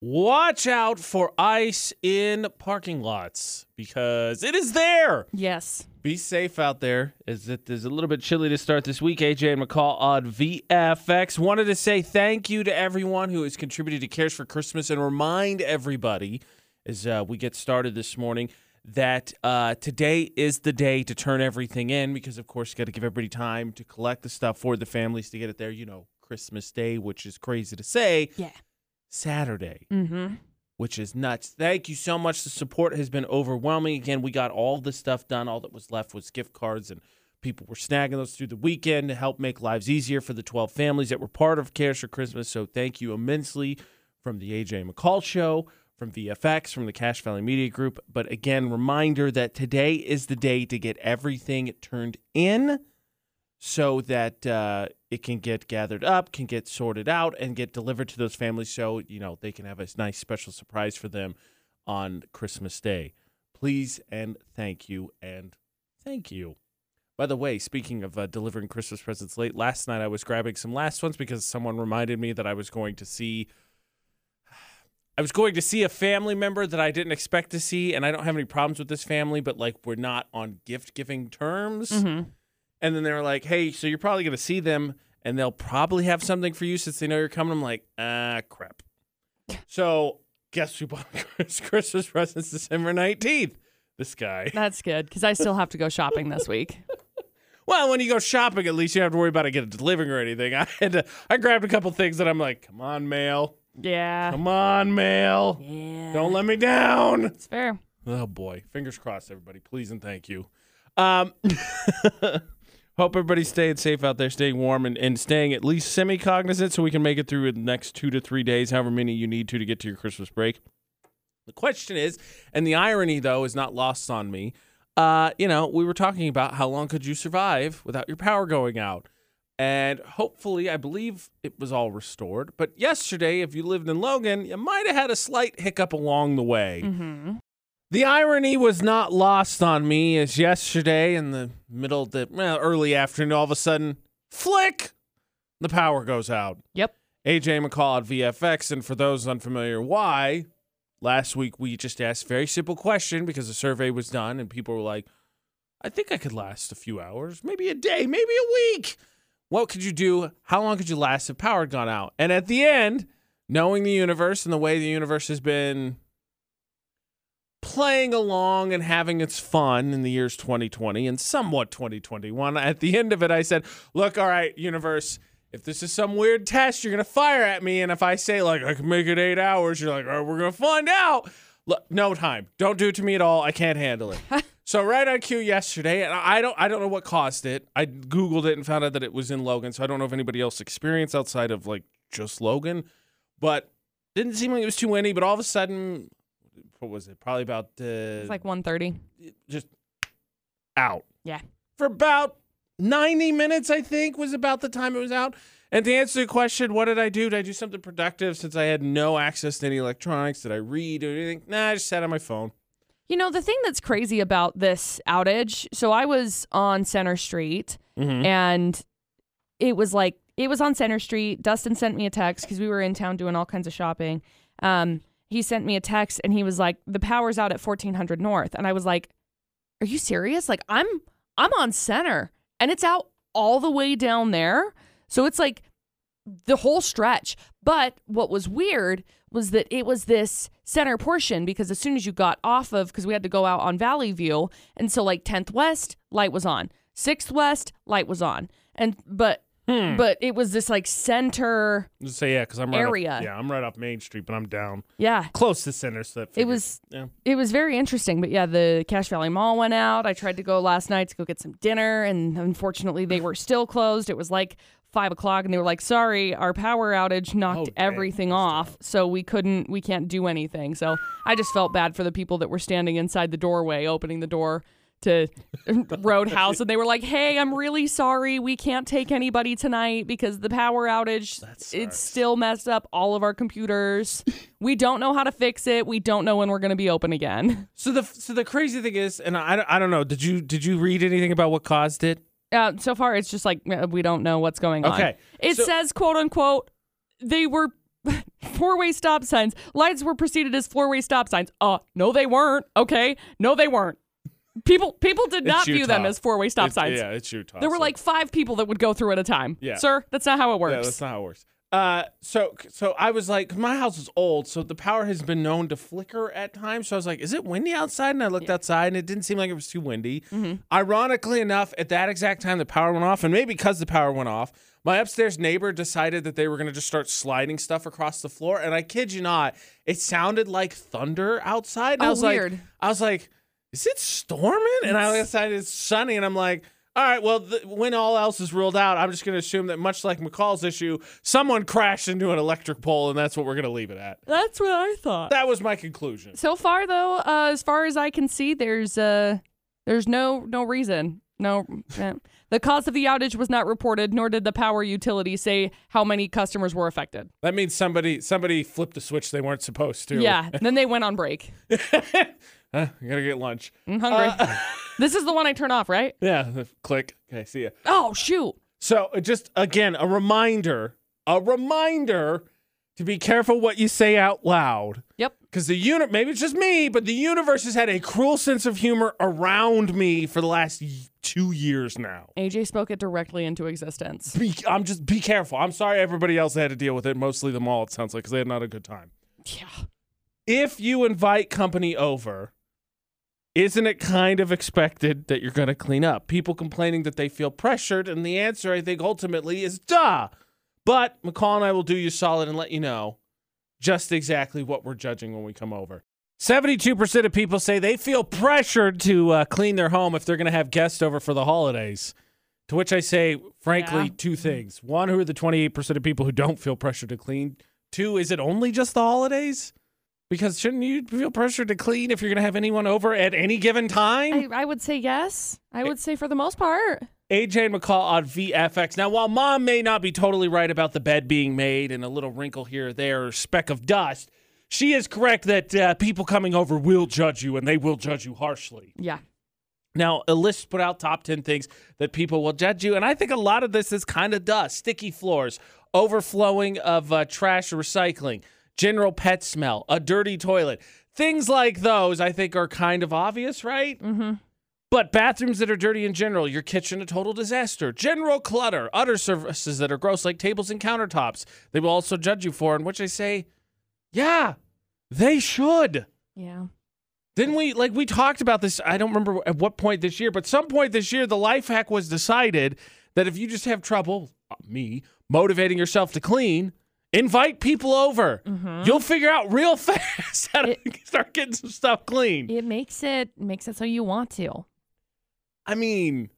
watch out for ice in parking lots because it is there. Yes. Be safe out there as it is a little bit chilly to start this week. AJ and McCall on VFX. Wanted to say thank you to everyone who has contributed to Cares for Christmas and remind everybody as uh, we get started this morning that uh, today is the day to turn everything in because, of course, you got to give everybody time to collect the stuff for the families to get it there. You know, Christmas Day, which is crazy to say. Yeah. Saturday Mm-hmm. which is nuts. Thank you so much. The support has been overwhelming. Again, we got all the stuff done. All that was left was gift cards, and people were snagging those through the weekend to help make lives easier for the 12 families that were part of Cares for Christmas. So thank you immensely from the AJ McCall Show, from VFX, from the Cache Valley Media Group. But again, reminder that today is the day to get everything turned in so that uh, it can get gathered up, can get sorted out, and get delivered to those families so, you know, they can have a nice special surprise for them on Christmas Day. Please and thank you and thank you. By the way, speaking of uh, delivering Christmas presents late, last night I was grabbing some last ones because someone reminded me that I was going to see. I was going to see a family member that I didn't expect to see, and I don't have any problems with this family, but like we're not on gift giving terms. Mm-hmm. And then they were like, hey, so you're probably going to see them and they'll probably have something for you since they know you're coming. I'm like, ah, crap. so guess who bought Christmas presents December 19th? This guy. That's good because I still have to go shopping this week. Well, when you go shopping, at least you don't have to worry about it getting delivered or anything. I had to, I grabbed a couple things that I'm like, come on, mail. Yeah. Come on, mail. Yeah. Don't let me down. It's fair. Oh boy, fingers crossed, everybody. Please and thank you. Um, hope everybody's staying safe out there, staying warm, and, and staying at least semi cognizant so we can make it through the next two to three days, however many you need to to get to your Christmas break. The question is, and the irony though is not lost on me. Uh, you know, we were talking about how long could you survive without your power going out. And hopefully, I believe it was all restored. But yesterday, if you lived in Logan, you might have had a slight hiccup along the way. Mm-hmm. The irony was not lost on me as yesterday in the middle of the well, early afternoon, all of a sudden, flick, the power goes out. Yep. AJ McCall at VFX. And for those unfamiliar, why? Last week we just asked a very simple question because a survey was done and people were like, I think I could last a few hours, maybe a day, maybe a week. What could you do? How long could you last if power had gone out? And at the end, knowing the universe and the way the universe has been playing along and having its fun in the years 2020 and somewhat 2021. At the end of it, I said, Look, all right, universe, if this is some weird test, you're going to fire at me. And if I say, like, I can make it eight hours, you're like, all right, we're going to find out. Look, no time. Don't do it to me at all. I can't handle it. so right on cue yesterday, and I don't, I don't know what caused it. I googled it and found out that it was in Logan. So I don't know if anybody else experienced outside of like just Logan, but didn't seem like it was too windy. But all of a sudden, what was it? Probably about uh, It's like 1.30. just out. Yeah. For about 90 minutes, I think, was about the time it was out. And to answer the question, what did I do? Did I do something productive since I had no access to any electronics? Did I read or anything? Nah, I just sat on my phone. You know, the thing that's crazy about this outage, so I was on Center Street Mm-hmm. and it was like, it was on Center Street. Dustin sent me a text because we were in town doing all kinds of shopping. Um, he sent me a text and he was like, the power's out at 1400 North. And I was like, are you serious? Like, I'm, I'm on Center and it's out all the way down there. So it's like the whole stretch. But what was weird was that it was this center portion because as soon as you got off of, because we had to go out on Valley View, and so like 10th West, light was on. 6th West, light was on. And, but, Hmm. but it was this like center, Just say yeah, because I'm right Area. Up, yeah, I'm right off Main Street, but I'm down yeah. close to center. So that It was yeah. it was very interesting, but yeah, the Cache Valley Mall went out. I tried to go last night to go get some dinner, and unfortunately, they were still closed. It was like five o'clock, and they were like, "Sorry, our power outage knocked Oh, everything off, so we couldn't, we can't do anything." So I just felt bad for the people that were standing inside the doorway, opening the door to Roadhouse, and they were like, "Hey, I'm really sorry, we can't take anybody tonight because the power outage it's still messed up all of our computers. we don't know how to fix it. We don't know when we're going to be open again." So the so the crazy thing is, and I, I don't know. Did you did you read anything about what caused it? Uh, so far, it's just like uh, we don't know what's going on. Okay, It so- says, quote unquote, they were four way stop signs. Lights were preceded as four way stop signs. Uh, no, they weren't. Okay, no, they weren't. People people did not view them as four way stop It's- signs. Yeah, it's Utah. There were so- like five people that would go through at a time. Yeah. Sir, that's not how it works. Yeah, that's not how it works. Uh, so so I was like, my house is old, so the power has been known to flicker at times. So I was like, is it windy outside? And I looked outside, and it didn't seem like it was too windy. Mm-hmm. Ironically enough, at that exact time, the power went off, and maybe because the power went off, my upstairs neighbor decided that they were going to just start sliding stuff across the floor. And I kid you not, it sounded like thunder outside. And I Oh, was weird. like, I was like, is it storming? And I decided it's sunny, and I'm like. All right, well, th- when all else is ruled out, I'm just going to assume that, much like McCall's issue, someone crashed into an electric pole, and that's what we're going to leave it at. That's what I thought. That was my conclusion. So far, though, uh, as far as I can see, there's uh, there's no no reason. No, eh. the cause of the outage was not reported, nor did the power utility say how many customers were affected. That means somebody somebody flipped a switch they weren't supposed to. Yeah, then they went on break. Huh, I gotta get lunch. I'm hungry. Uh, this is the one I turn off, right? yeah. Click. Okay. See ya. Oh shoot! So uh, just again, a reminder, a reminder to be careful what you say out loud. Yep. Because the unit, maybe it's just me, but the universe has had a cruel sense of humor around me for the last two years now. AJ spoke it directly into existence. Be, I'm just be careful. I'm sorry everybody else had to deal with it. Mostly the mall, it sounds like, because they had not a good time. Yeah. If you invite company over, isn't it kind of expected that you're going to clean up? People complaining that they feel pressured, and the answer, I think, ultimately is duh. But McCall and I will do you solid and let you know just exactly what we're judging when we come over. 72% of people say they feel pressured to uh, clean their home if they're going to have guests over for the holidays. To which I say, frankly, Yeah. two things. One, who are the 28% of people who don't feel pressured to clean? Two, is it only just the holidays? Because shouldn't you feel pressured to clean if you're going to have anyone over at any given time? I, I would say yes. I would say for the most part. AJ and McCall on VFX. Now, while mom may not be totally right about the bed being made and a little wrinkle here or there, or speck of dust, she is correct that uh, people coming over will judge you and they will judge you harshly. Yeah. Now, a list put out top 10 things that people will judge you. And I think a lot of this is kind of dust, sticky floors, overflowing of uh, trash or recycling, general pet smell, a dirty toilet. Things like those, I think, are kind of obvious, right? Mm-hmm. But bathrooms that are dirty in general, your kitchen a total disaster, general clutter, other services that are gross like tables and countertops, they will also judge you for, in which I say, yeah, they should. Yeah. Didn't we like we talked about this? I don't remember at what point this year, but some point this year, the life hack was decided that if you just have trouble, uh, me, motivating yourself to clean, invite people over. You'll figure out real fast how to start getting some stuff clean. It makes it makes it so you want to. I mean,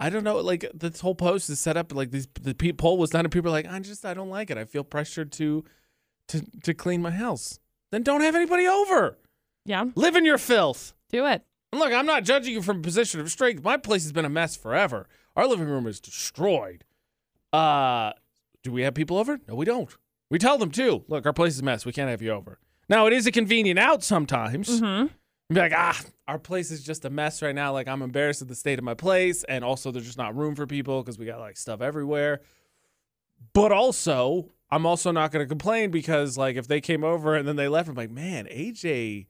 I don't know. Like this whole post is set up like these. The poll was done, and people are like, "I just I don't like it. I feel pressured to to to clean my house." Then don't have anybody over. Yeah. Live in your filth. Do it. And look, I'm not judging you from a position of strength. My place has been a mess forever. Our living room is destroyed. Uh, do we have people over? No, we don't. We tell them too. Look, our place is a mess. We can't have you over. Now it is a convenient out sometimes. Mm-hmm. Be like, ah, our place is just a mess right now. Like I'm embarrassed at the state of my place, and also there's just not room for people because we got like stuff everywhere. But also, I'm also not going to complain because like if they came over and then they left, I'm like, man, AJ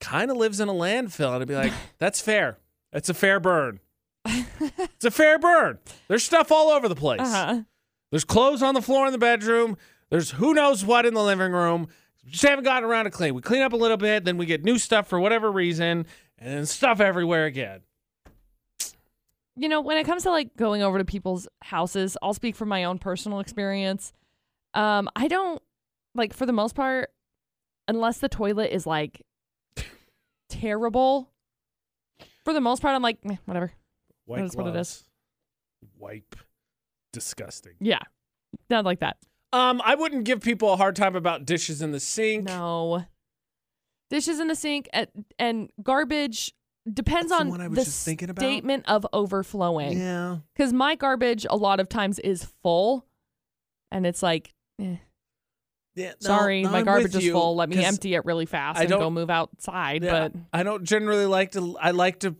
kind of lives in a landfill, and I'd be like, that's fair. It's a fair burn. it's a fair burn. There's stuff all over the place. Uh-huh. There's clothes on the floor in the bedroom. There's who knows what in the living room. We just haven't gotten around to clean. We clean up a little bit, then we get new stuff for whatever reason, and then stuff everywhere again. You know, when it comes to like going over to people's houses, I'll speak from my own personal experience. Um, I don't like for the most part, unless the toilet is like terrible. For the most part, I'm like, "Meh, whatever. White That is what it gloves. Wipe. Disgusting. Yeah, not like that. Um, I wouldn't give people a hard time about dishes in the sink. No. Dishes in the sink and, and garbage depends That's the on one I was the just thinking about. statement of overflowing. Yeah. Because my garbage a lot of times is full, and it's like, eh, Yeah. no, sorry, no, my I'm garbage is you, full. Let me empty it really fast I and go move outside. yeah, But I don't generally like to. I like to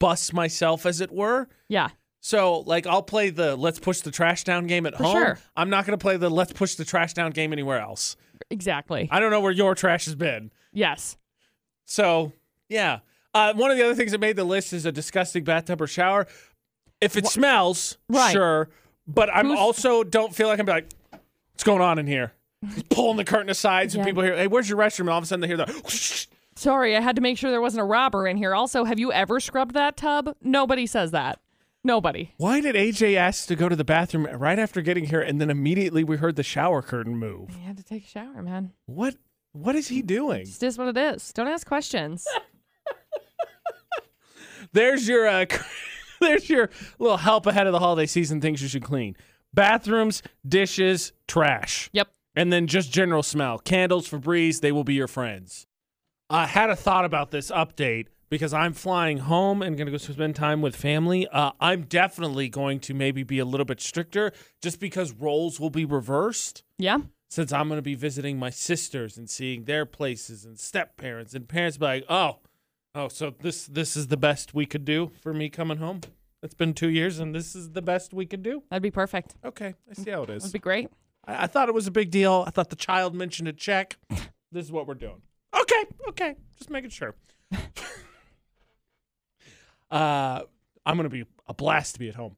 bust myself, as it were. yeah, So, like, I'll play the let's push the trash down game at For home. sure. I'm not going to play the let's push the trash down game anywhere else. Exactly. I don't know where your trash has been. yes. So, yeah. Uh, one of the other things that made the list is a disgusting bathtub or shower. If it smells, Right. sure. But I'm Who's- also don't feel like I'm like, what's going on in here? Just pulling the curtain aside so Yeah. people hear, hey, where's your restroom? And all of a sudden they hear the, Sorry, I had to make sure there wasn't a robber in here. Also, have you ever scrubbed that tub? Nobody says that. Nobody. why did AJ ask to go to the bathroom right after getting here and then immediately we heard the shower curtain move? You had to take a shower, man. What what is he doing? It is just what it is. Don't ask questions. There's your uh, there's your little help ahead of the holiday season things you should clean. Bathrooms, dishes, trash. yep. And then just general smell. Candles, Febreze, they will be your friends. I had a thought about this update because I'm flying home and going to go spend time with family. Uh, I'm definitely going to maybe be a little bit stricter just because roles will be reversed Yeah. since I'm going to be visiting my sisters and seeing their places and step parents and parents be like, oh, oh, so this this is the best we could do for me coming home. It's been two years and this is the best we could do. That'd be perfect. Okay, I see how it is. That'd be great. I, I thought it was a big deal. I thought the child mentioned a check. this is what we're doing. Okay, okay, just making sure. uh, I'm gonna be a blast to be at home.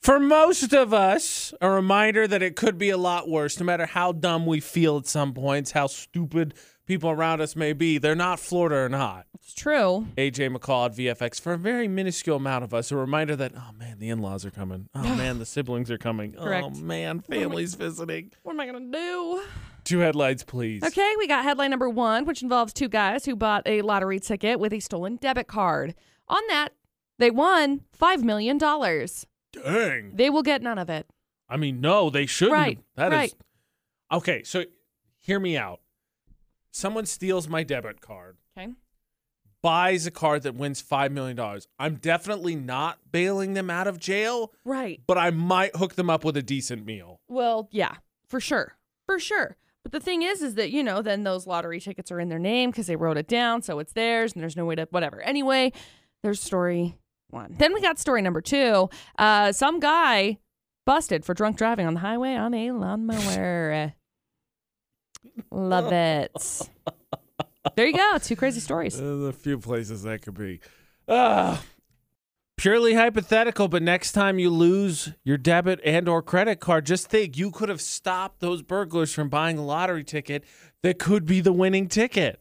For most of us, a reminder that it could be a lot worse. No matter how dumb we feel at some points, how stupid people around us may be, they're not Florida or not. It's true. AJ McCall at VFX. For a very minuscule amount of us, a reminder that, oh man, the in laws are coming. Oh man, the siblings are coming. Correct. Oh man, family's visiting. What am I going to do? Two headlines, please. Okay, we got headline number one, which involves two guys who bought a lottery ticket with a stolen debit card. On that, they won $5 million. Dang. They will get none of it. I mean, no, they shouldn't. Right, That is right. Okay, so hear me out. Someone steals my debit card, Okay. buys a card that wins $5 million. I'm definitely not bailing them out of jail, Right. but I might hook them up with a decent meal. Well, yeah, for sure. For sure. But the thing is, is that, you know, then those lottery tickets are in their name because they wrote it down. So it's theirs and there's no way to, whatever. Anyway, there's story one. Then we got story number two. Uh, some guy busted for drunk driving on the highway on a lawnmower. Love it. There you go. Two crazy stories. There's a few places that could be. Ah, purely hypothetical, but next time you lose your debit and or credit card, just think you could have stopped those burglars from buying a lottery ticket that could be the winning ticket.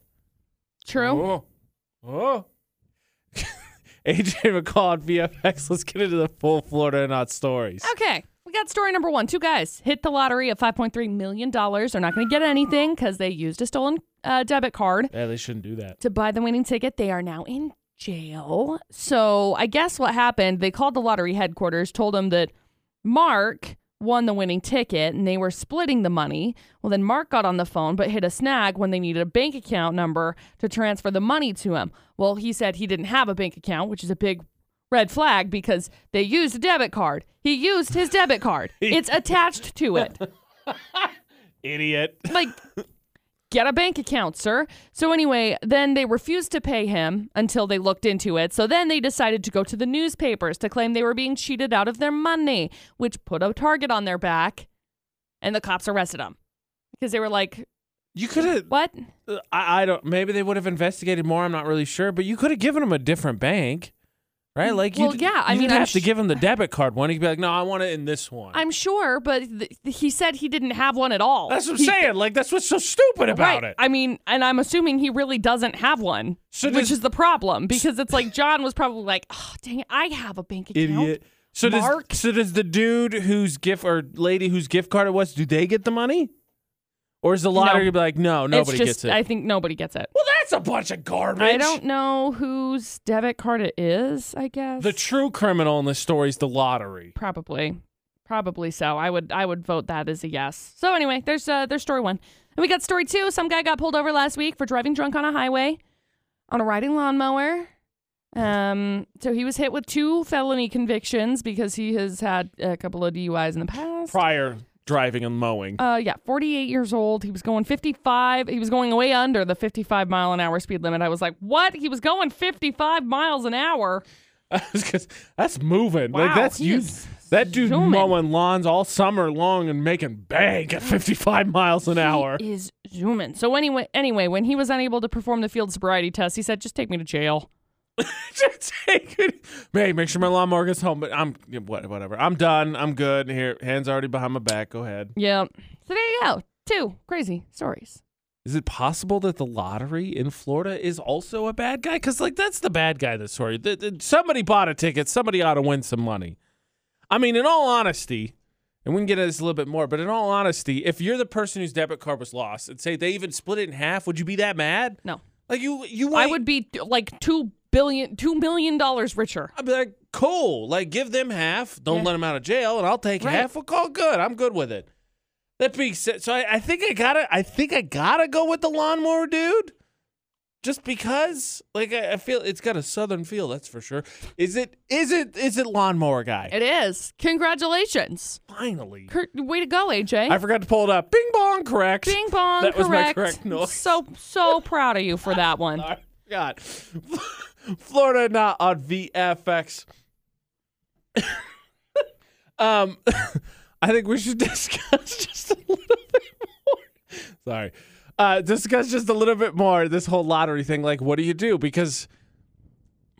True. Oh. Oh. AJ McCall at VFX. Let's get into the full Florida and not stories. Okay. We got story number one. Two guys hit the lottery of $5.3 million. They're not going to get anything because they used a stolen uh, debit card. Yeah, they shouldn't do that. to buy the winning ticket. They are now in jail. So I guess what happened, they called the lottery headquarters, told them that Mark won the winning ticket and they were splitting the money. Well, then Mark got on the phone but hit a snag when they needed a bank account number to transfer the money to him. Well, he said he didn't have a bank account, which is a big red flag because they used a debit card. He used his debit card. It's attached to it. Idiot. like get a bank account sir so anyway then they refused to pay him until they looked into it so then they decided to go to the newspapers to claim they were being cheated out of their money which put a target on their back and the cops arrested them because they were like You could have. what I, I don't. Maybe they would have investigated more. I'm not really sure. But you could have given them a different bank, right? Mm, like, you Well, yeah, I mean, have to give him the debit card one. He'd be like, "No, I want it in this one." i'm sure but th- he said he didn't have one at all That's what I'm He- saying. Like, that's what's so stupid about right. it. I mean, and I'm assuming he really doesn't have one, So which does- is the problem because it's like John was probably like, "Oh, dang it, I have a bank account." Idiot. So Mark? does so does the dude whose gift or lady whose gift card it was? Do they get the money, or is the lottery No. be like, no, nobody just, gets it? I think nobody gets it. well, that's a bunch of garbage. I don't know whose debit card it is, I guess. The true criminal in this story is the lottery. probably. Probably so. I would I would vote that as a yes. So anyway, there's uh there's story 1. And we got story 2. Some guy got pulled over last week for driving drunk on a highway on a riding lawnmower. Um so he was hit with two felony convictions because he has had a couple of DUIs in the past. Prior driving and mowing. Uh, yeah, 48 years old. He was going 55. He was going way under the 55 mile an hour speed limit. I was like, what? He was going 55 miles an hour. That's moving. like that's you. That dude zooming. mowing lawns all summer long and making bank at 55 miles an hour. He is zooming. So anyway, anyway, when he was unable to perform the field sobriety test, he said, "Just take me to jail." Just take it. Hey, make sure my lawnmower gets home. But I'm what, whatever. I'm done. I'm good. Here, hands already behind my back. Go ahead. Yeah. So there you go. Two crazy stories. Is it possible that the lottery in Florida is also a bad guy? Because like that's the bad guy. of The story. The- the- somebody bought a ticket. Somebody ought to win some money. I mean, in all honesty, and we can get into this a little bit more. But in all honesty, if you're the person whose debit card was lost, and say they even split it in half, would you be that mad? No, Like you, you. I would be like two billion, two million dollars richer. I'd be like, cool. Like, give them half. Don't Yeah. let them out of jail, and I'll take Right. half. We'll call good. I'm good with it. That being said, so I, I think I gotta. I think I gotta go with the lawnmower dude, just because. Like, I, I feel it's got a southern feel. That's for sure. Is it? Is it? Is it lawnmower guy? It is. Congratulations. Finally, Cur- way to go, AJ. I forgot to pull it up. Bing bong, correct. Bing bong. That was my correct. correct noise. So so proud of you for that one. Forgot. Florida not on VFX. um, I think we should discuss just a little bit more. Sorry. Uh, discuss just a little bit more this whole lottery thing. Like, what do you do? Because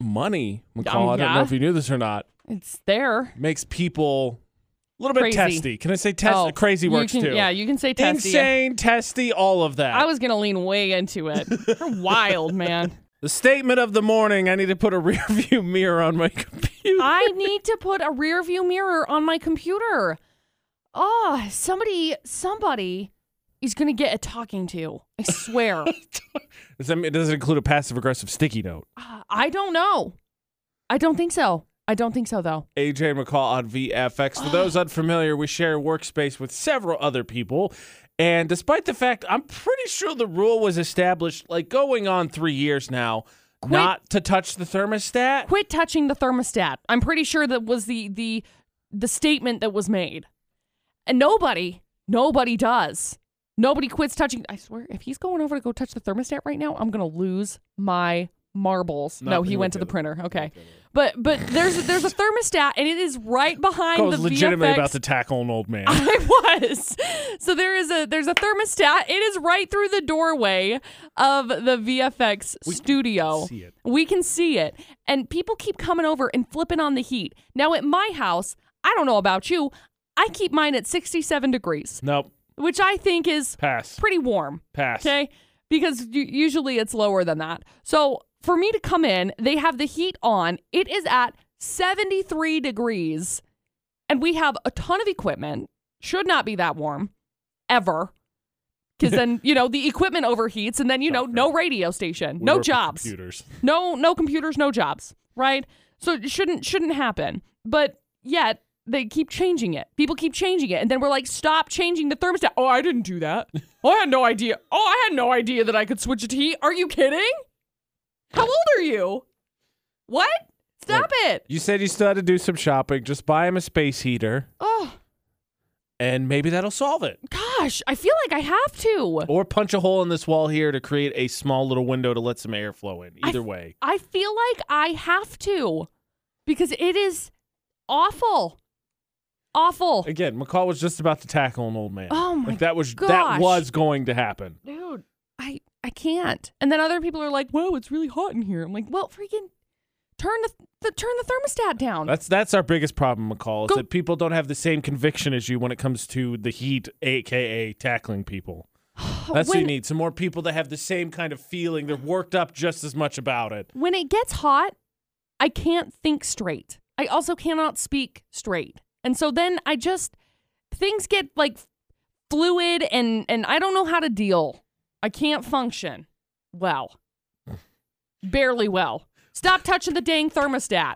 money, McCall, I don't know if you knew this or not, It's there. makes people a little bit Crazy. testy. Can I say test? Oh, crazy works can- too. Yeah, you can say testy. Insane, testy, all of that. I was gonna lean way into it. You're wild, man. The statement of the morning I need to put a rear view mirror on my computer. I need to put a rear view mirror on my computer. Oh, somebody, somebody is gonna get a talking to. I swear. Does that mean, does it include a passive aggressive sticky note? Uh, I don't know. I don't think so. I don't think so though. AJ McCall on VFX. For those unfamiliar, we share a workspace with several other people. And despite the fact I'm pretty sure the rule was established like going on three years now, Quit- not to touch the thermostat. Quit touching the thermostat. I'm pretty sure that was the the the statement that was made. And nobody, nobody does. Nobody quits touching. I swear, if he's going over to go touch the thermostat right now, I'm gonna lose my marbles. no, he went to the printer. Okay, but but there's there's a thermostat and it is right behind I was the legitimately VFX. about to tackle an old man. I was. So there is a there's a thermostat. It is right through the doorway of the VFX studio. Can see it. We can see it. And people keep coming over and flipping on the heat. Now at my house, I don't know about you, I keep mine at 67 degrees, nope. which I think is Pass. pretty warm. Pass. Okay? Because usually it's lower than that. So for me to come in, they have the heat on. It is at 73 degrees. And we have a ton of equipment. Should not be that warm ever. Because then, you know, the equipment overheats and then, you know, no radio station, no jobs. Computers. No no computers, no jobs, right? So it shouldn't shouldn't happen. But yet they keep changing it. People keep changing it. And then we're like, stop changing the thermostat. Oh, I didn't do that. Oh, I had no idea. Oh, I had no idea that I could switch it to heat. Are you kidding? How old are you? What? Stop Look, it. You said you still had to do some shopping. Just buy him a space heater, Oh and maybe that'll solve it. gosh, I feel like I have to. Or punch a hole in this wall here to create a small little window to let some air flow in. I- Either way. I feel like I have to. Because it is awful. Awful. Again, McCall was just about to tackle an old man. Oh my like that was that gosh. was going to happen. I can't. And then other people are like, "Whoa, it's really hot in here." I'm like, "Well, freaking turn the, the turn the thermostat down." That's that's our biggest problem, McCall, is Go- that people don't have the same conviction as you when it comes to the heat, aka tackling people. That's what when, you need. Some more people that have the same kind of feeling. They're worked up just as much about it. when it gets hot, I can't think straight. I also cannot speak straight. And so then I just things get like fluid and and I don't know how to deal. I can't function well. Barely well. Stop touching the dang thermostat.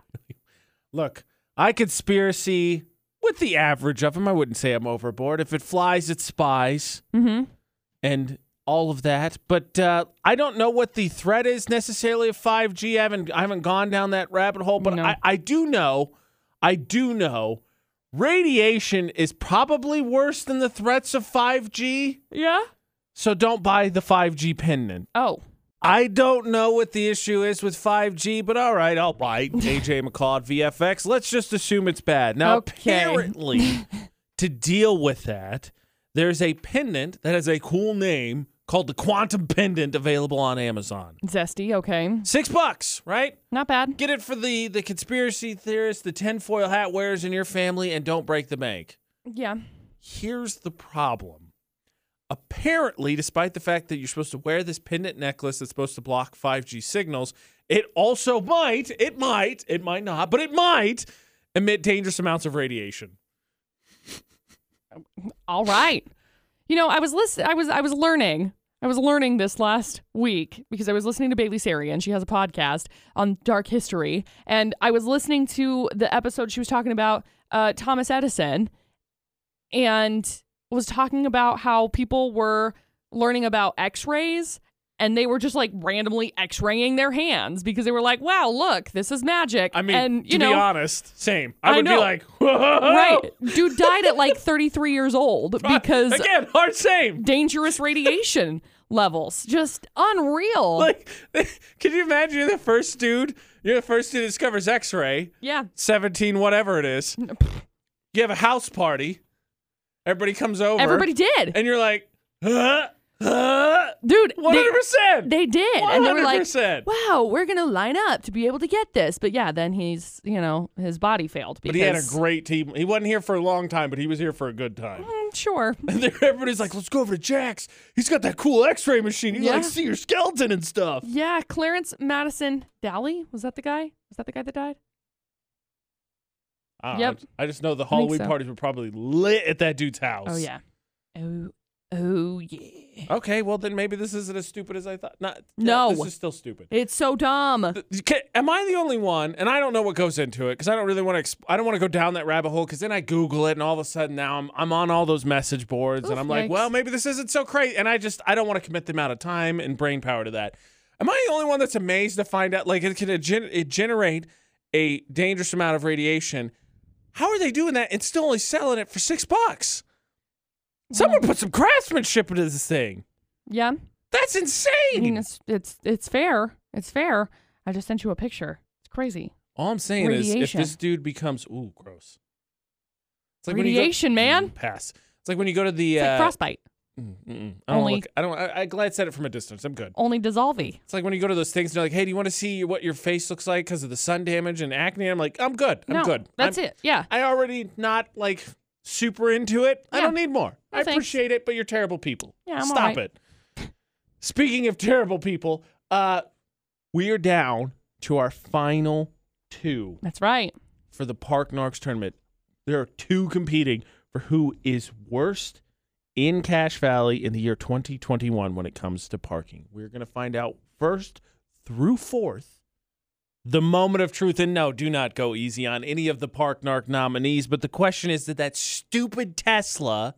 Look, I conspiracy with the average of them. I wouldn't say I'm overboard. If it flies, it spies. Mhm. and all of that. But uh, I don't know what the threat is necessarily of 5G. I haven't I haven't gone down that rabbit hole, but No. I, I do know, I do know, radiation is probably worse than the threats of 5G. Yeah? So don't buy the 5G pendant. Oh. I don't know what the issue is with 5G, but all right, I'll bite. AJ McCall at VFX. Let's just assume it's bad. Now, Okay. apparently, to deal with that, there's a pendant that has a cool name called the Quantum Pendant available on Amazon. Zesty, okay. Six bucks, right? Not bad. Get it for the the conspiracy theorists, the tinfoil hat wearers in your family, and don't break the bank. Yeah. Here's the problem. Apparently, despite the fact that you're supposed to wear this pendant necklace that's supposed to block 5G signals, it also might, it might, it might not, but it might emit dangerous amounts of radiation. All right. You know, I was listening. I was I was learning. I was learning this last week because I was listening to Bailey Sarian. She has a podcast on dark history. And I was listening to the episode she was talking about uh, Thomas Edison and was talking about how people were learning about x-rays and they were just like randomly x-raying their hands because they were like, wow, look, this is magic. I mean, and, you to know, be honest, same. I I would be like, whoa. right. Dude died at like 33 years old because Again, hard same. dangerous radiation levels. Just unreal. Like, can you imagine you're the first dude? You're the first dude that discovers X-ray. yeah. 17, whatever it is. You have a house party. Everybody comes over. Everybody did. And you're like, huh? Huh? Dude, 100%. they, they did. And they were like, 100%. wow, we're going to line up to be able to get this. But yeah, then he's, you know, his body failed. Because, But he had a great team. He wasn't here for a long time, but he was here for a good time. Mm, sure. And everybody's like, let's go over to Jack's. He's got that cool x ray machine. You Yeah. like see your skeleton and stuff. Yeah, Clarence Madison Dally. Was that the guy? Was that the guy that died? Ah, I Yep. know. I just know the Halloween so. parties were probably lit at that dude's house. Oh, yeah. Oh, oh, yeah. Okay, well then maybe this isn't as stupid as I thought. Not No. this is still stupid. It's so dumb. Ca- Am I the only one? And I don't know what goes into it because I don't really want to. Exp- I don't want to go down that rabbit hole because then I Google it and all of a sudden now I'm I'm on all those message boards and I'm like, yikes. well, maybe this isn't so crazy. And I just I don't want to commit the amount of time and brain power to that. Am I the only one that's amazed to find out like it can gen- it generate a dangerous amount of radiation? How are they doing that and still only selling it for six bucks? Someone put some craftsmanship into this thing. Yeah. That's insane. I mean, it's, it's, it's fair. It's fair. I just sent you a picture. It's crazy. All I'm saying is, if this dude becomes ooh, gross. It's when you go- Radiation, man. Mm, pass. It's like when you go to the. It's like uh, frostbite. Mm, mm-mm. I don't Only- look. I don't. I, I glad said it from a distance. I'm good. Only dissolvey. It's like when you go to those things and they're like, "Hey, do you want to see what your face looks like because of the sun damage and acne?" I'm like, "I'm good. I'm no, good. That's I'm, it. Yeah. I already not like super into it. I don't need more. No, I thanks. appreciate it, but you're terrible people. Yeah, I'm Stop it. Speaking of terrible people, uh, we are down to our final two That's right. for the Park Narcs tournament. There are two competing for who is worst in Cache Valley in the year 2021 when it comes to parking. We're going to find out first through fourth the moment of truth. And no, do not go easy on any of the Park Narc nominees. But the question is did that stupid Tesla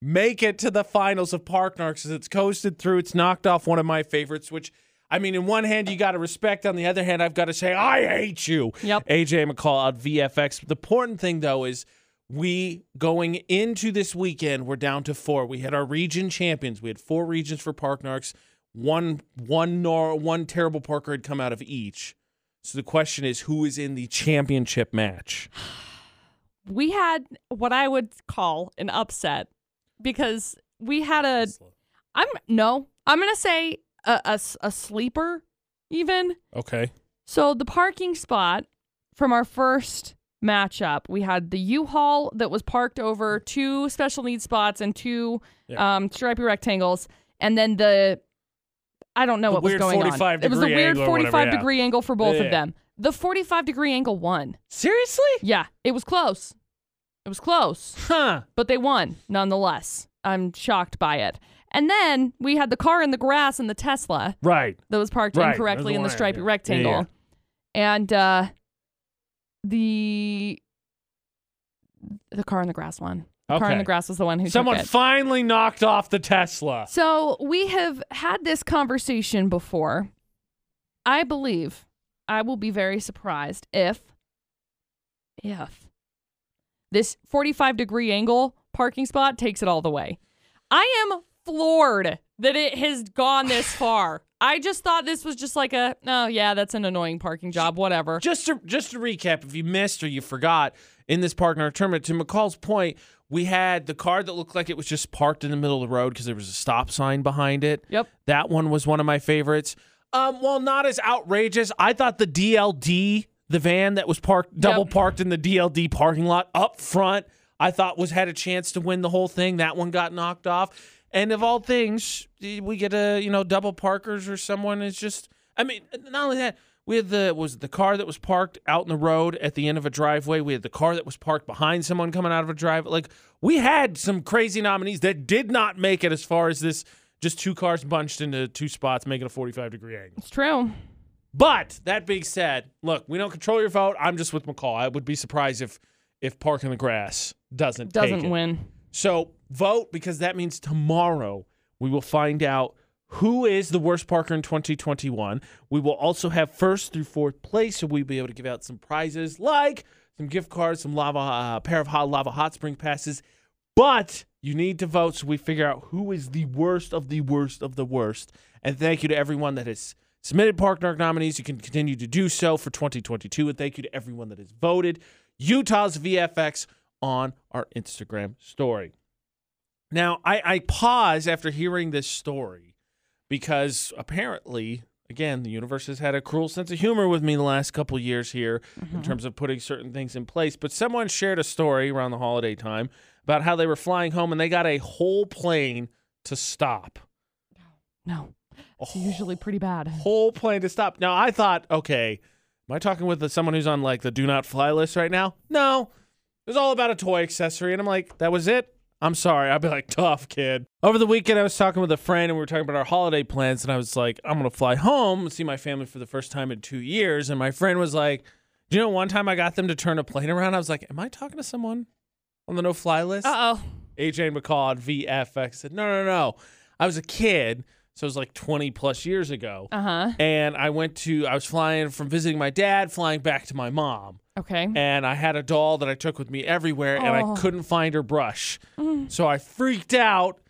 make it to the finals of Park Narcs as it's coasted through? It's knocked off one of my favorites, which. I mean, in one hand, you got to respect. On the other hand, I've got to say, I hate you. Yep. AJ McCall out VFX. The important thing though is we going into this weekend, we're down to four. We had our region champions. We had four regions for Park Narcs. One one nor one terrible parker had come out of each. So the question is who is in the championship match? We had what I would call an upset because we had a. I'm no. I'm gonna say a a sleeper even. Okay. So the parking spot from our first matchup, we had the U-Haul that was parked over two special needs spots and two Yeah. um, stripy rectangles, and then the I don't know The what was going on. It was a weird angle or whatever, 45 yeah. degree angle for both Yeah. of them. The 45 degree angle won. Seriously? Yeah, it was close. It was close, Huh. but they won nonetheless. I'm shocked by it. And then we had the car in the grass and the Tesla Right. that was parked Right, incorrectly in the stripy rectangle. And uh the the car in the grass one. The car in Okay. the grass was the one who Someone took it. finally knocked off the Tesla. So we have had this conversation before. I believe I will be very surprised if if this 45 degree angle parking spot takes it all the way. I am floored that it has gone this far. I just thought this was just like a, oh yeah, that's an annoying parking job, whatever. Just to just to recap, if you missed or you forgot, in this Park Narc tournament, to McCall's point, we had the car that looked like it was just parked in the middle of the road because there was a stop sign behind it. Yep. That one was one of my favorites. Um, while not as outrageous, I thought the DLD, the van that was parked double Yep. parked in the DLD parking lot up front, I thought was had a chance to win the whole thing. That one got knocked off. And of all things, we get a you know double parkers or someone is just. I mean, not only that, we had the was the car that was parked out in the road at the end of a driveway. We had the car that was parked behind someone coming out of a drive. Like we had some crazy nominees that did not make it as far as this. Just two cars bunched into two spots, making a 45 degree angle. It's true. But that being said, look, we don't control your vote. I'm just with McCall. I would be surprised if if Park in the Grass doesn't Doesn't win. So vote because that means tomorrow we will find out who is the worst Parker in 2021. We will also have first through fourth place, so we'll be able to give out some prizes like some gift cards, some lava, uh, pair of hot lava hot spring passes. But you need to vote so we figure out who is the worst of the worst of the worst. And thank you to everyone that has submitted Park Narc nominees. You can continue to do so for 2022. And thank you to everyone that has voted Utah's VFX on our Instagram story. Now, I, I pause after hearing this story because apparently, again, the universe has had a cruel sense of humor with me the last couple years here in mm-hmm. terms of putting certain things in place. But someone shared a story around the holiday time about how they were flying home and they got a whole plane to stop. No. It's usually pretty bad. Whole plane to stop. Now, I thought, okay, am I talking with someone who's on like the do not fly list right now? No. It was all about a toy accessory. And I'm like, that was it? I'm sorry. I'd be like, tough kid. Over the weekend, I was talking with a friend and we were talking about our holiday plans. And I was like, I'm going to fly home and see my family for the first time in two years. And my friend was like, Do you know one time I got them to turn a plane around? I was like, Am I talking to someone on the no fly list? Uh oh. AJ McCall VFX said, No, no, no. I was a kid. So it was like 20 plus years ago. Uh huh. And I went to, I was flying from visiting my dad, flying back to my mom Okay. and I had a doll that I took with me everywhere, and I Oh. couldn't find her brush. Mm. So I freaked out,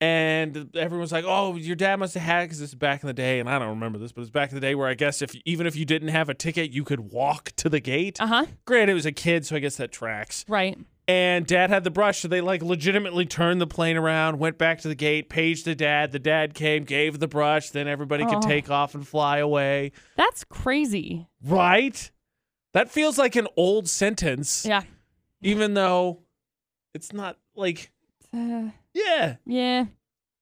and everyone was like, "Oh, your dad must have had it because this is back in the day." And I don't remember this, but it's back in the day where I guess if even if you didn't have a ticket, you could walk to the gate. Uh huh. Granted, it was a kid, so I guess that tracks. Right. And dad had the brush, so they like legitimately turned the plane around, went back to the gate, paged the dad. The dad came, gave the brush, then everybody could Oh. take off and fly away. That's crazy. Right? That feels like an old sentence Yeah. even though it's not like Uh, yeah yeah.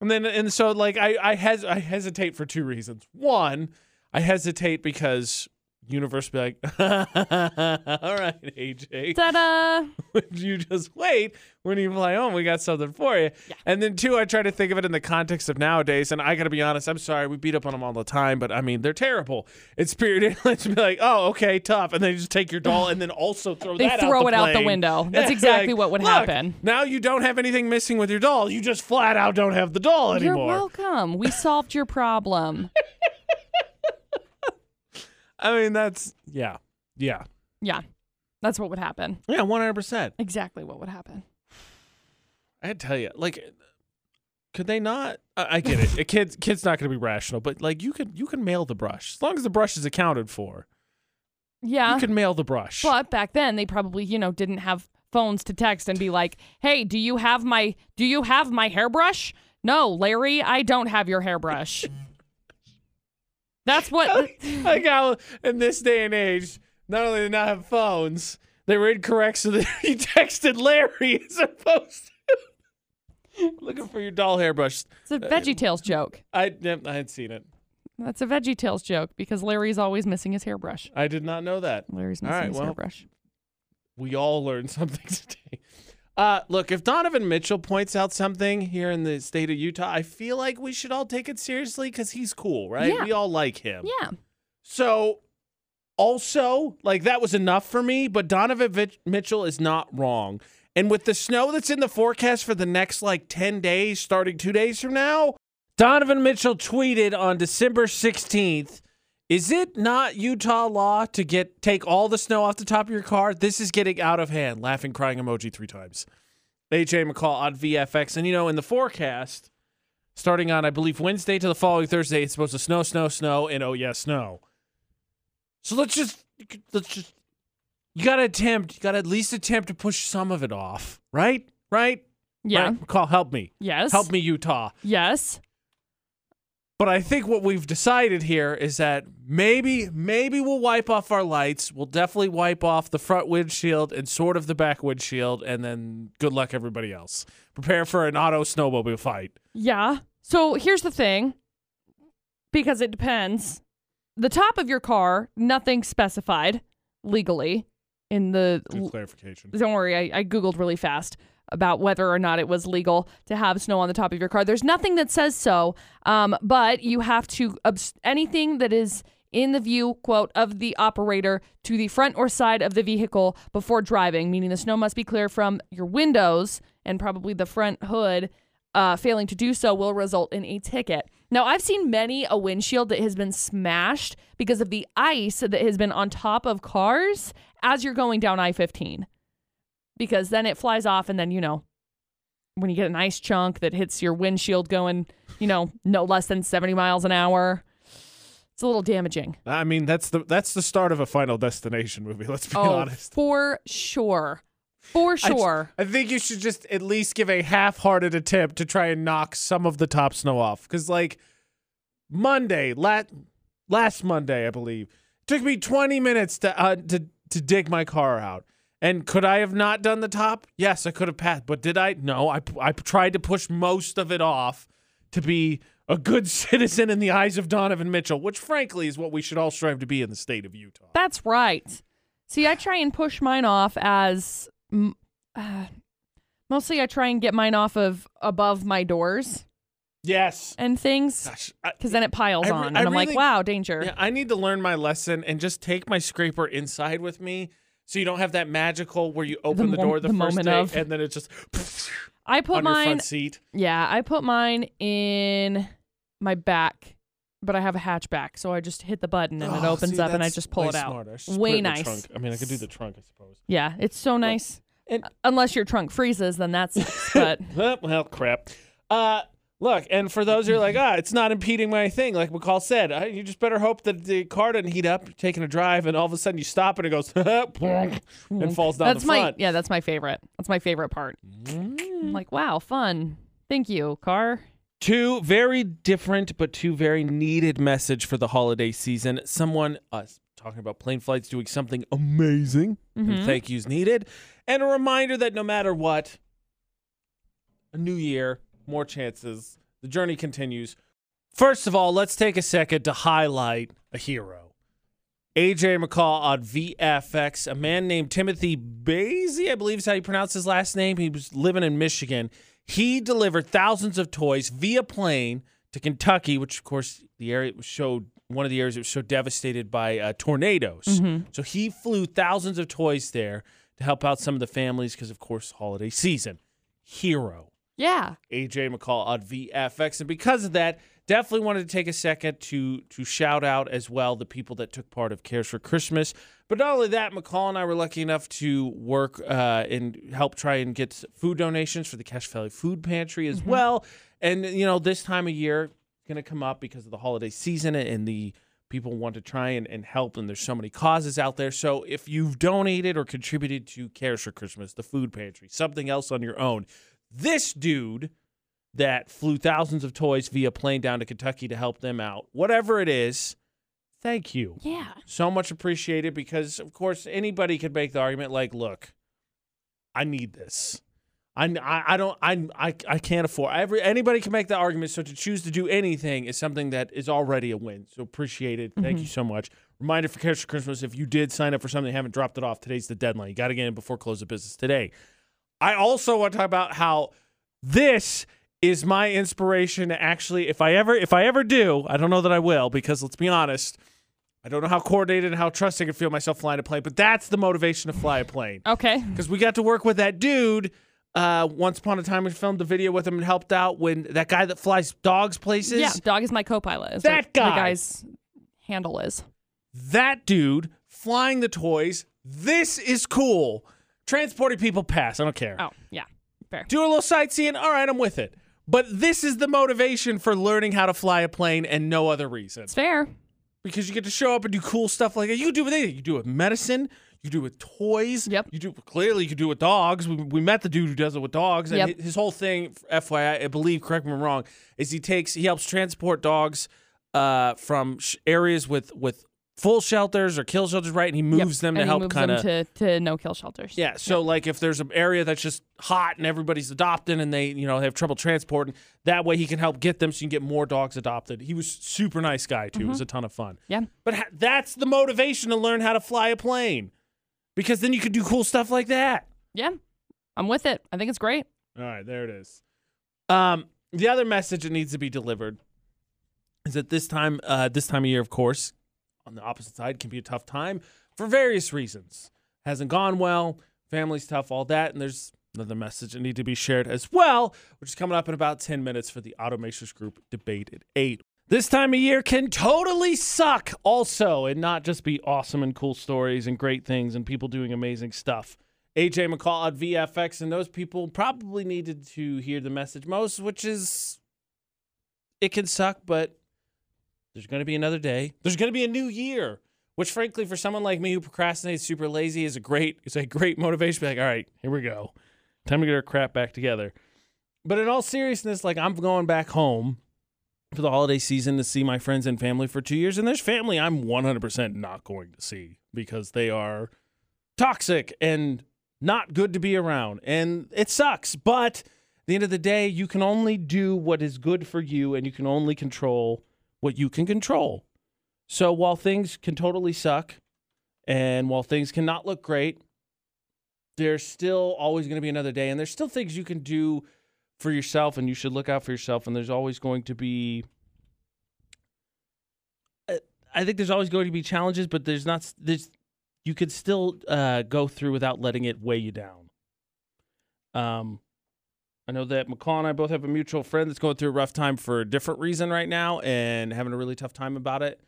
and then and so like i i hes- i hesitate for two reasons one i hesitate because universe be like all right aj Ta-da. you just wait when you fly home we got something for you Yeah. and then two i try to think of it in the context of nowadays and i gotta be honest i'm sorry we beat up on them all the time but i mean they're terrible it's spirit airlines to be like oh okay tough and then you just take your doll and then also throw They that throw out the it out the window. That's exactly like, what would "Look, happen. Now you don't have anything missing with your doll. You just flat out don't have the doll anymore. You're welcome. We solved your problem. I mean, that's yeah, yeah, yeah. That's what would happen. yeah, one hundred percent. Exactly what would happen. I had to tell you, like, could they not? I, I get it. A kid, kid's not going to be rational, but like, you could, you can mail the brush as long as the brush is accounted for. Yeah. You can mail the brush. But back then they probably, you know, didn't have phones to text and be like, "Hey, do you have my do you have my hairbrush?" No, Larry, I don't have your hairbrush. That's what like how in this day and age, not only did they not have phones, they were incorrect, so that he texted Larry as opposed to looking for your doll hairbrush. It's a VeggieTales joke. I, I had seen it. That's a Veggie Tales joke because Larry's always missing his hairbrush. I did not know that. Larry's missing right, his well. hairbrush. We all learned something today. Uh, look, if Donovan Mitchell points out something here in the state of Utah, I feel like we should all take it seriously because he's cool, right? Yeah. We all like him. Yeah. So, also, like that was enough for me, but Donovan Vich- Mitchell is not wrong. And with the snow that's in the forecast for the next like 10 days, starting two days from now, Donovan Mitchell tweeted on December 16th Is it not Utah law to get take all the snow off the top of your car? This is getting out of hand. Laughing, crying emoji three times. AJ McCall on VFX. And you know, in the forecast, starting on I believe Wednesday to the following Thursday. It's supposed to snow, snow, snow, and oh yeah, snow. So let's just let's just you got to attempt. You got to at least attempt to push some of it off, right? Right? Yeah. Right? Call help me. Yes. Help me, Utah. Yes. But I think what we've decided here is that maybe maybe we'll wipe off our lights. We'll definitely wipe off the front windshield and sort of the back windshield, and then good luck everybody else. Prepare for an auto snowmobile fight. Yeah. So here's the thing because it depends. The top of your car, nothing specified legally in the. Good clarification. Don't worry, I, I Googled really fast about whether or not it was legal to have snow on the top of your car. There's nothing that says so, um, but you have to, anything that is in the view, quote, of the operator to the front or side of the vehicle before driving, meaning the snow must be clear from your windows and probably the front hood. Uh, failing to do so will result in a ticket. Now, I've seen many a windshield that has been smashed because of the ice that has been on top of cars as you're going down I 15 because then it flies off and then you know when you get an ice chunk that hits your windshield going you know no less than 70 miles an hour it's a little damaging I mean, that's the that's the start of a Final Destination movie. Let's be oh honest. for sure for sure I think you should just at least give a half-hearted attempt to try and knock some of the top snow off. Because like Monday, last last Monday, I believe, took me 20 minutes to uh, to to dig my car out. And could I have not done the top? Yes, I could have passed. But did I? No. I I tried to push most of it off to be a good citizen in the eyes of Donovan Mitchell, which frankly is what we should all strive to be in the state of Utah. that's right see i try and push mine off as uh, mostly i try and get mine off of above my doors Yes. and things because then it piles I on and I i'm like wow danger Yeah, I need to learn my lesson and just take my scraper inside with me, so you don't have that magical where you open the, mo- door the, the first day of. and then it's just i put mine front seat. Yeah, I put mine in my back, but I have a hatchback, so I just hit the button and it Oh, opens see, up and I just pull it out. Way it the nice. trunk. I mean, I could do the trunk, I suppose. Yeah, it's so nice. and- Unless your trunk freezes, then that's but well, crap. Uh, look, and for those who are like, ah, it's not impeding my thing, like McCall said, uh, you just better hope that the car doesn't heat up. You're taking a drive, and all of a sudden you stop and it goes and falls down that's the my front. yeah, that's my favorite. That's my favorite part. I'm like, wow, fun. Thank you, car. Two very different but two very needed message for the holiday season. Someone us talking about plane flights doing something amazing and Mhm. thank yous needed. And a reminder that no matter what, a new year, more chances. The journey continues. First of all, let's take a second to highlight a hero. AJ McCall on VFX, a man named Timothy Basie, I believe is how you pronounce his last name. He was living in Michigan. He delivered thousands of toys via plane to Kentucky, which of course the area was showed one of the areas that was so devastated by uh, tornadoes. Mm-hmm. So he flew thousands of toys there to help out some of the families because, of course, holiday season. Hero. Yeah. AJ McCall on VFX. And because of that, definitely wanted to take a second to to shout out as well the people that took part of Cares for Christmas. But not only that, McCall and I were lucky enough to work uh, and help try and get food donations for the Cache Valley Food Pantry as well. And you know, this time of year going to come up because of the holiday season and the people want to try and, and help and there's so many causes out there so if you've donated or contributed to cares for christmas the food pantry something else on your own this dude that flew thousands of toys via plane down to Kentucky to help them out, whatever it is, thank you. Yeah. So much appreciated because, of course, anybody could make the argument like, look, I need this. I, I, I don't I, I I can't afford every anybody can make the argument. So to choose to do anything is something that is already a win. So appreciate it. Thank you mm-hmm. so much. Reminder for cares for christmas if you did sign up for something and haven't dropped it off today's the deadline. You got to get in before close of business today I also want to talk about how this is my inspiration to actually if I ever if I ever do, I don't know that I will because let's be honest, I don't know how coordinated and how trusting I feel myself flying a plane, but that's the motivation to fly a plane. Okay. Because we got to work with that dude uh, once upon a time we filmed a video with him and helped out when that guy that flies dogs places. Yeah, dog is my co-pilot. is That what the guy's handle is. that dude flying the toys. This is cool. Transporting people past. I don't care. Oh, yeah. Fair. Do a little sightseeing. All right, I'm with it. But this is the motivation for learning how to fly a plane and no other reason. It's fair. Because you get to show up and do cool stuff like that. You can do with anything. You can do with medicine. You can do with toys. Yep. You do clearly you can do with dogs. We, we met the dude who does it with dogs, and Yep. his whole thing, FYI, I believe, correct me if I'm wrong, is he takes he helps transport dogs uh, from sh- areas with with full shelters or kill shelters, right? And he Yep. moves them and to he help kind of them to, to no kill shelters. yeah. So like if there's an area that's just hot and everybody's adopting and they, you know, they have trouble transporting, that way he can help get them so you can get more dogs adopted. He was super nice guy too. It was a ton of fun. Yeah. But ha- that's the motivation to learn how to fly a plane. Because then you can do cool stuff like that. Yeah. I'm with it. I think it's great. All right, there it is. Um, the other message that needs to be delivered is that this time, uh, this time of year, of course, on the opposite side, can be a tough time for various reasons. Hasn't gone well, family's tough, all that, and there's another message that need to be shared as well, which is coming up in about ten minutes for the Automakers Group debate at eight. This time of year can totally suck, also, and not just be awesome and cool stories and great things and people doing amazing stuff. AJ McCall at VFX, and those people probably needed to hear the message most, which is it can suck, but there's going to be another day. There's going to be a new year, which frankly, for someone like me who procrastinates, super lazy, is a great, is a great motivation. Like, all right, here we go, time to get our crap back together. But in all seriousness, like I'm going back home for the holiday season to see my friends and family for two years, and there's family I'm 100% not going to see because they are toxic and not good to be around. And it sucks. But at the end of the day, you can only do what is good for you and you can only control what you can control. So while things can totally suck and while things cannot look great, there's still always going to be another day. And there's still things you can do for yourself and you should look out for yourself. And there's always going to be. uh, I think there's always going to be challenges, but there's not. There's you could still uh, go through without letting it weigh you down. Um, I know that McCall and I both have a mutual friend that's going through a rough time for a different reason right now and having a really tough time about it.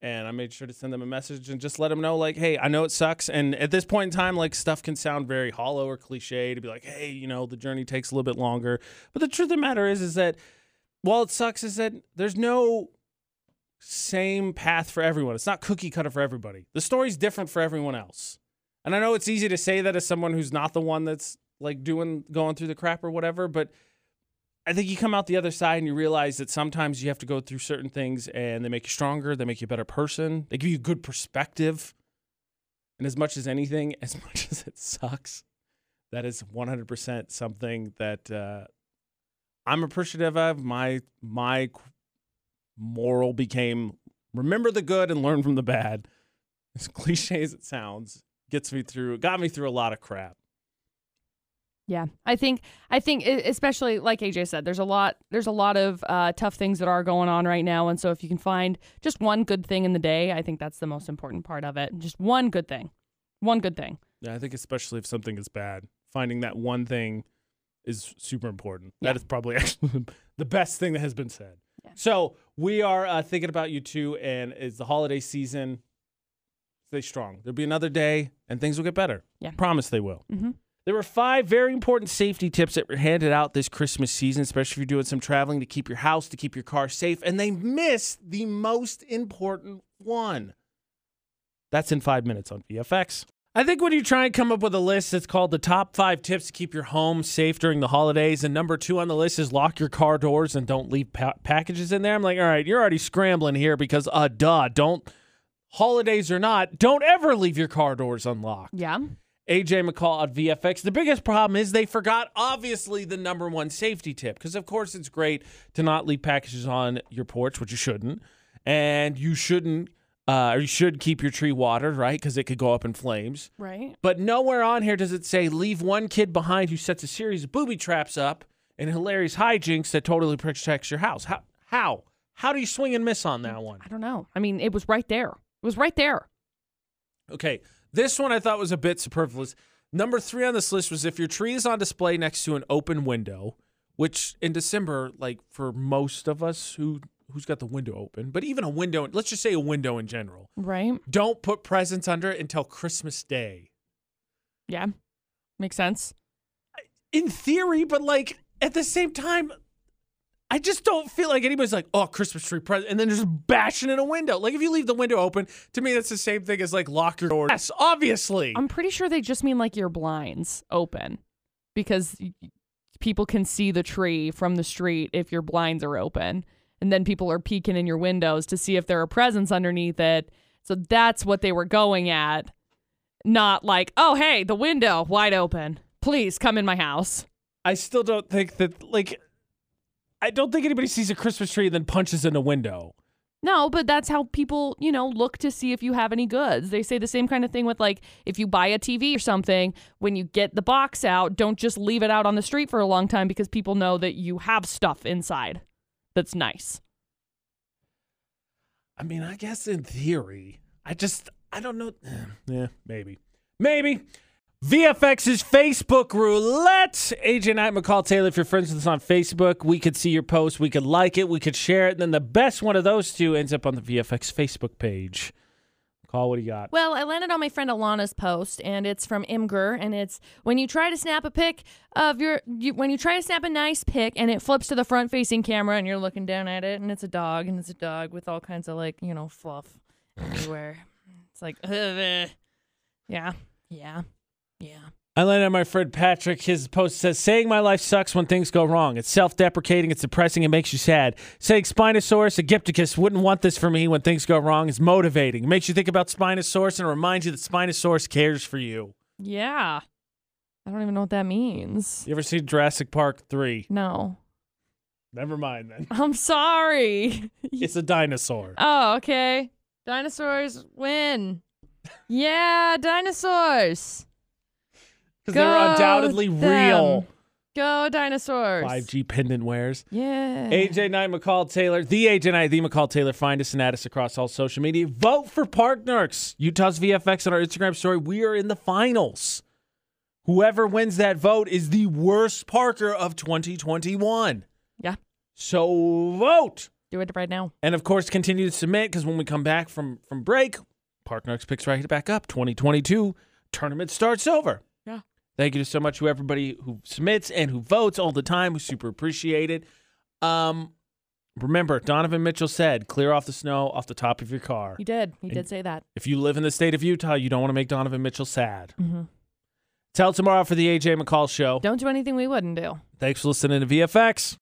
And I made sure to send them a message and just let them know, like, hey, I know it sucks. And at this point in time, like, stuff can sound very hollow or cliche to be like, hey, you know, the journey takes a little bit longer. But the truth of the matter is, is that while it sucks, is that there's no same path for everyone. It's not cookie cutter for everybody. The story's different for everyone else. And I know it's easy to say that as someone who's not the one that's like doing going through the crap or whatever, but I think you come out the other side and you realize that sometimes you have to go through certain things and they make you stronger, they make you a better person, they give you good perspective. And as much as anything, as much as it sucks, that is 100% something that uh, I'm appreciative of. My my moral became remember the good and learn from the bad. As cliche as it sounds, gets me through, got me through a lot of crap. Yeah, I think I think especially like AJ said, there's a lot there's a lot of uh, tough things that are going on right now, and so if you can find just one good thing in the day, I think that's the most important part of it. Just one good thing, one good thing. Yeah, I think especially if something is bad, finding that one thing is super important. Yeah. That is probably actually the best thing that has been said. Yeah. So we are uh, thinking about you too, and it's the holiday season. Stay strong. There'll be another day, and things will get better. Yeah. promise they will. Mm-hmm. There were five very important safety tips that were handed out this Christmas season, especially if you're doing some traveling to keep your house, to keep your car safe, and they missed the most important one. That's in five minutes on VFX. I think when you try and come up with a list, it's called the top five tips to keep your home safe during the holidays. And number two on the list is lock your car doors and don't leave pa- packages in there. I'm like, all right, you're already scrambling here because, uh, duh, don't, holidays or not, don't ever leave your car doors unlocked. Yeah, AJ McCall at VFX. The biggest problem is they forgot, obviously, the number one safety tip. Because, of course, it's great to not leave packages on your porch, which you shouldn't. And you shouldn't, uh, or you should keep your tree watered, right? Because it could go up in flames. right. But nowhere on here does it say leave one kid behind who sets a series of booby traps up and hilarious hijinks that totally protects your house. How? How? How do you swing and miss on that one? I don't know. I mean, it was right there. It was right there. Okay, this one I thought was a bit superfluous. Number three on this list was if your tree is on display next to an open window, which in December, like for most of us who who's got the window open, but even a window, let's just say a window in general, Right. don't put presents under it until Christmas Day. Yeah. Makes sense. In theory, but like at the same time, I just don't feel like anybody's like, oh, Christmas tree present, and then just bashing in a window. Like if you leave the window open, to me that's the same thing as like lock your door. Yes, obviously. I'm pretty sure they just mean like your blinds open because people can see the tree from the street if your blinds are open. And then people are peeking in your windows to see if there are presents underneath it. So that's what they were going at. Not like, oh, hey, the window wide open. Please come in my house. I still don't think that like I don't think anybody sees a Christmas tree and then punches in a window. No, but that's how people, you know, look to see if you have any goods. They say the same kind of thing with like if you buy a TV or something, when you get the box out, don't just leave it out on the street for a long time because people know that you have stuff inside that's nice. I mean, I guess in theory, I just I don't know. eh, Yeah, maybe, maybe. VFX's Facebook roulette. AJ Knight, McCall Taylor. If you're friends with us on Facebook, we could see your post, we could like it, we could share it, and then the best one of those two ends up on the VFX Facebook page. Call what do you got? Well, I landed on my friend Alana's post, and it's from Imgur, and it's when you try to snap a pic of your, you, when you try to snap a nice pic, and it flips to the front-facing camera, and you're looking down at it, and it's a dog, and it's a dog with all kinds of like, you know, fluff everywhere. It's like, yeah, yeah, yeah. I landed on my friend Patrick. His post says, saying my life sucks when things go wrong. It's self deprecating, it's depressing, it makes you sad. Saying Spinosaurus Egypticus wouldn't want this for me when things go wrong is motivating. It makes you think about Spinosaurus and reminds you that Spinosaurus cares for you. Yeah. I don't even know what that means. You ever seen Jurassic Park 3? No. Never mind then. I'm sorry. It's a dinosaur. Oh, okay. Dinosaurs win. Yeah, dinosaurs. Because they're undoubtedly them. real. Go dinosaurs. 5G pendant wears. Yeah. AJ Knight, McCall Taylor, the AJ Knight, the McCall Taylor. Find us and add us across all social media. Vote for Park Narcs, Utah's VFX on our Instagram story. We are in the finals. Whoever wins that vote is the worst Parker of 2021. Yeah. So vote. Do it right now. And of course, continue to submit because when we come back from from break, Park Narcs picks right back up. 2022 tournament starts over. Thank you so much to everybody who submits and who votes all the time. We super appreciate it. Um, remember, Donovan Mitchell said, "Clear off the snow off the top of your car." He did. He And- did say that. If you live in the state of Utah, you don't want to make Donovan Mitchell sad. hmm Tell tomorrow for the AJ McCall show. Don't do anything we wouldn't do. Thanks for listening to VFX.